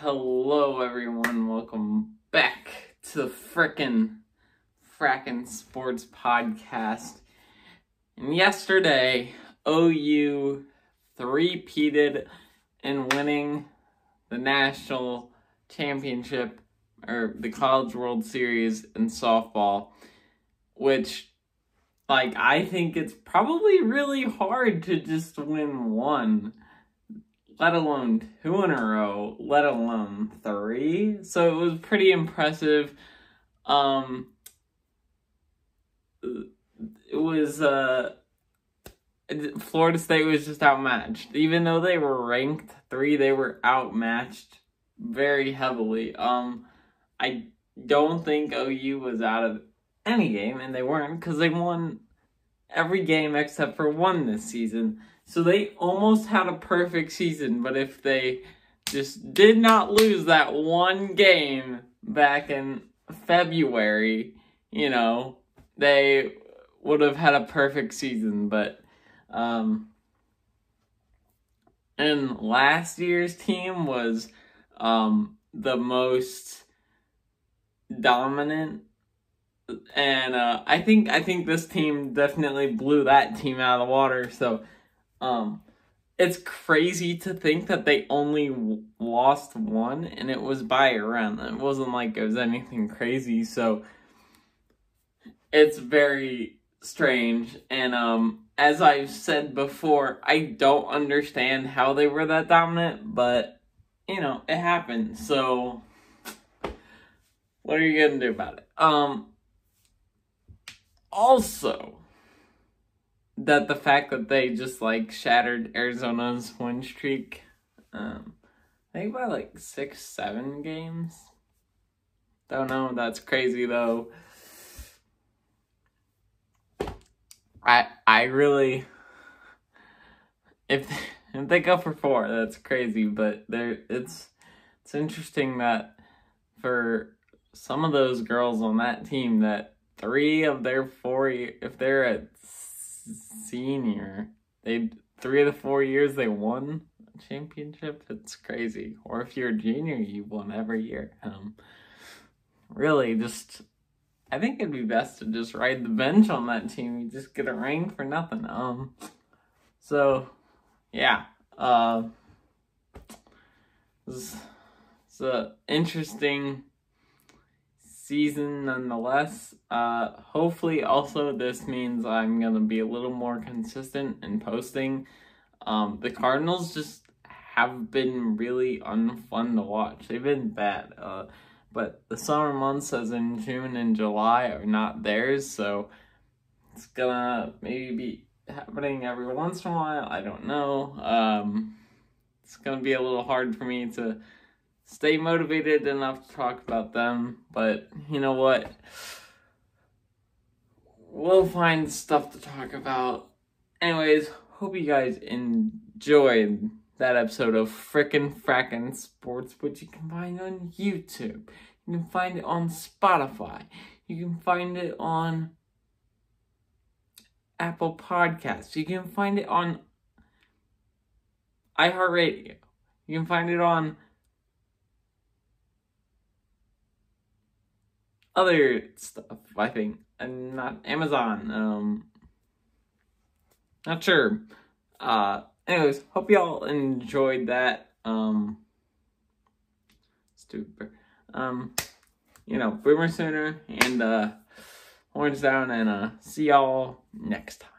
Hello, everyone. Welcome back to the frickin' frackin' sports podcast. And yesterday, OU three-peated in winning the national championship or the College World Series in softball, which, like, I think it's probably really hard to just win one let alone two in a row, let alone three. So it was pretty impressive. Um, it was uh, Florida State was just outmatched. Even though they were ranked three, they were outmatched very heavily. Um, I don't think OU was out of any game, and they weren't because they won every game except for one this season. So they almost had a perfect season, but if they just did not lose that one game back in February, you know, they would have had a perfect season. But, um, and last year's team was, um, the most dominant and uh, I think I think this team definitely blew that team out of the water. So um, it's crazy to think that they only w- lost one, and it was by a run. It wasn't like it was anything crazy. So it's very strange. And um, as I've said before, I don't understand how they were that dominant, but you know it happened. So what are you gonna do about it? Um. Also that the fact that they just like shattered Arizona's win streak, um, I think by like six, seven games. Don't know. That's crazy though. I I really if if they go for four, that's crazy. But there, it's it's interesting that for some of those girls on that team, that three of their four, if they're a senior, they three of the four years they won a championship. It's crazy. Or if you're a junior, you won every year. Um, really, just I think it'd be best to just ride the bench on that team. You just get a ring for nothing. Um, so yeah, uh, it's, it's a interesting season nonetheless. Uh, hopefully, also, this means I'm going to be a little more consistent in posting. Um, the Cardinals just have been really unfun to watch. They've been bad. Uh, but the summer months, as in June and July, are not theirs, so it's gonna maybe be happening every once in a while. I don't know. Um, it's gonna be a little hard for me to stay motivated enough to talk about them. But you know what? We'll find stuff to talk about. Anyways, hope you guys enjoyed that episode of Frickin' Frackin' Sports, which you can find on YouTube. You can find it on Spotify. You can find it on Apple Podcasts. You can find it on iHeartRadio. You can find it on other stuff, I think. And not Amazon. Um not sure. Uh anyways, hope y'all enjoyed that. Um stupid. Um you know, boomer sooner and uh horns down and uh see y'all next time.